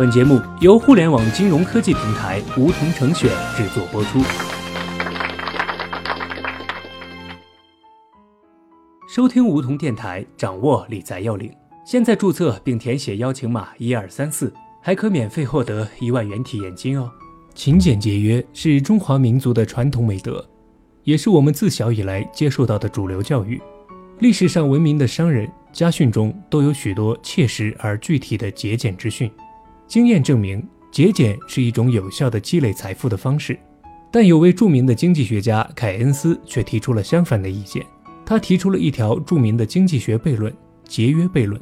本节目由互联网金融科技平台梧桐城选制作播出。收听梧桐电台，掌握理财要领。现在注册并填写邀请码一二三四，还可免费获得一万元体验金哦。勤俭节约是中华民族的传统美德，也是我们自小以来接受到的主流教育。历史上闻名的商人家训中都有许多切实而具体的节俭之训。经验证明，节俭是一种有效的积累财富的方式。但有位著名的经济学家凯恩斯却提出了相反的意见。他提出了一条著名的经济学悖论——节约悖论。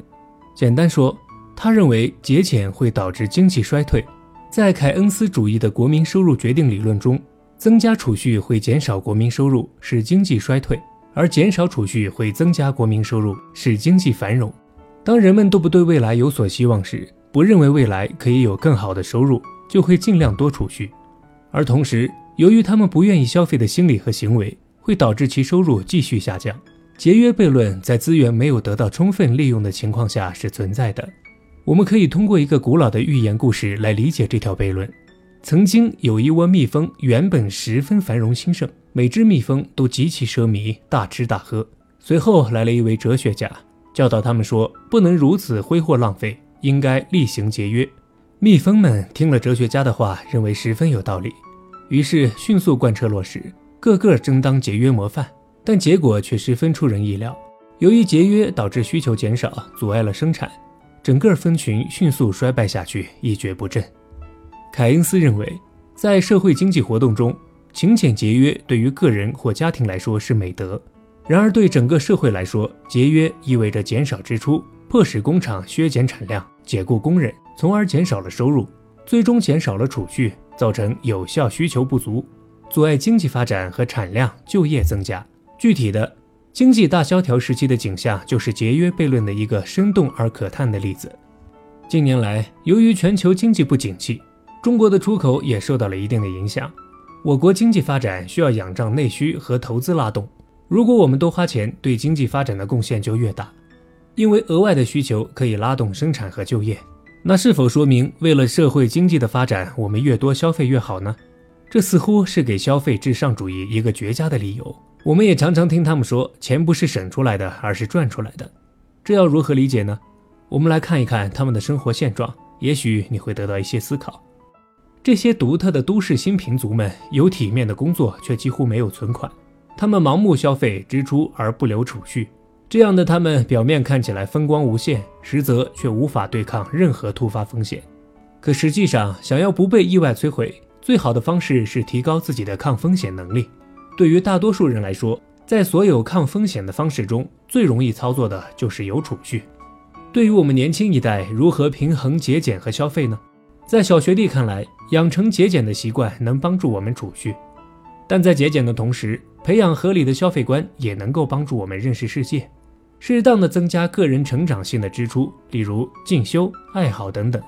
简单说，他认为节俭会导致经济衰退。在凯恩斯主义的国民收入决定理论中，增加储蓄会减少国民收入，使经济衰退；而减少储蓄会增加国民收入，使经济繁荣。当人们都不对未来有所希望时，不认为未来可以有更好的收入，就会尽量多储蓄；而同时，由于他们不愿意消费的心理和行为。会导致其收入继续下降。节约悖论在资源没有得到充分利用的情况下是存在的。我们可以通过一个古老的寓言故事来理解这条悖论。曾经有一窝蜜蜂，原本十分繁荣兴盛，每只蜜蜂都极其奢靡，大吃大喝。随后来了一位哲学家，教导他们说，不能如此挥霍浪费，应该厉行节约。蜜蜂们听了哲学家的话，认为十分有道理，于是迅速贯彻落实。个个争当节约模范，但结果却十分出人意料。由于节约导致需求减少，阻碍了生产，整个蜂群迅速衰败下去，一蹶不振。凯恩斯认为，在社会经济活动中，勤俭节约对于个人或家庭来说是美德；然而对整个社会来说，节约意味着减少支出，迫使工厂削减产量、解雇工人，从而减少了收入，最终减少了储蓄，造成有效需求不足。阻碍经济发展和产量、就业增加。具体的，经济大萧条时期的景象就是节约悖论的一个生动而可叹的例子。近年来，由于全球经济不景气，中国的出口也受到了一定的影响。我国经济发展需要仰仗内需和投资拉动。如果我们多花钱，对经济发展的贡献就越大，因为额外的需求可以拉动生产和就业。那是否说明，为了社会经济的发展，我们越多消费越好呢？这似乎是给消费至上主义一个绝佳的理由。我们也常常听他们说，钱不是省出来的，而是赚出来的。这要如何理解呢？我们来看一看他们的生活现状，也许你会得到一些思考。这些独特的都市新贫族们有体面的工作，却几乎没有存款。他们盲目消费支出而不留储蓄，这样的他们表面看起来风光无限，实则却无法对抗任何突发风险。可实际上，想要不被意外摧毁，最好的方式是提高自己的抗风险能力。对于大多数人来说，在所有抗风险的方式中，最容易操作的就是有储蓄。对于我们年轻一代，如何平衡节俭和消费呢？在小学弟看来，养成节俭的习惯能帮助我们储蓄，但在节俭的同时，培养合理的消费观也能够帮助我们认识世界。适当的增加个人成长性的支出，例如进修、爱好等等。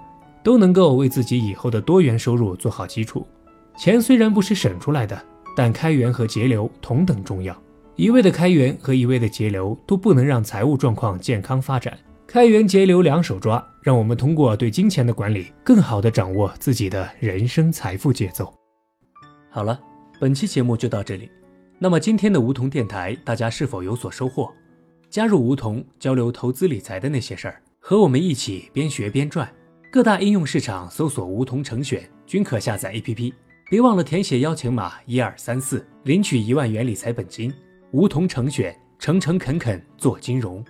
都能够为自己以后的多元收入做好基础。钱虽然不是省出来的，但开源和节流同等重要。一味的开源和一味的节流都不能让财务状况健康发展。开源节流两手抓，让我们通过对金钱的管理，更好的掌握自己的人生财富节奏。好了，本期节目就到这里。那么今天的梧桐电台，大家是否有所收获？加入梧桐，交流投资理财的那些事儿，和我们一起边学边赚。各大应用市场搜索“梧桐成选”均可下载 APP，别忘了填写邀请码一二三四，领取一万元理财本金。梧桐成选，诚诚恳恳做金融。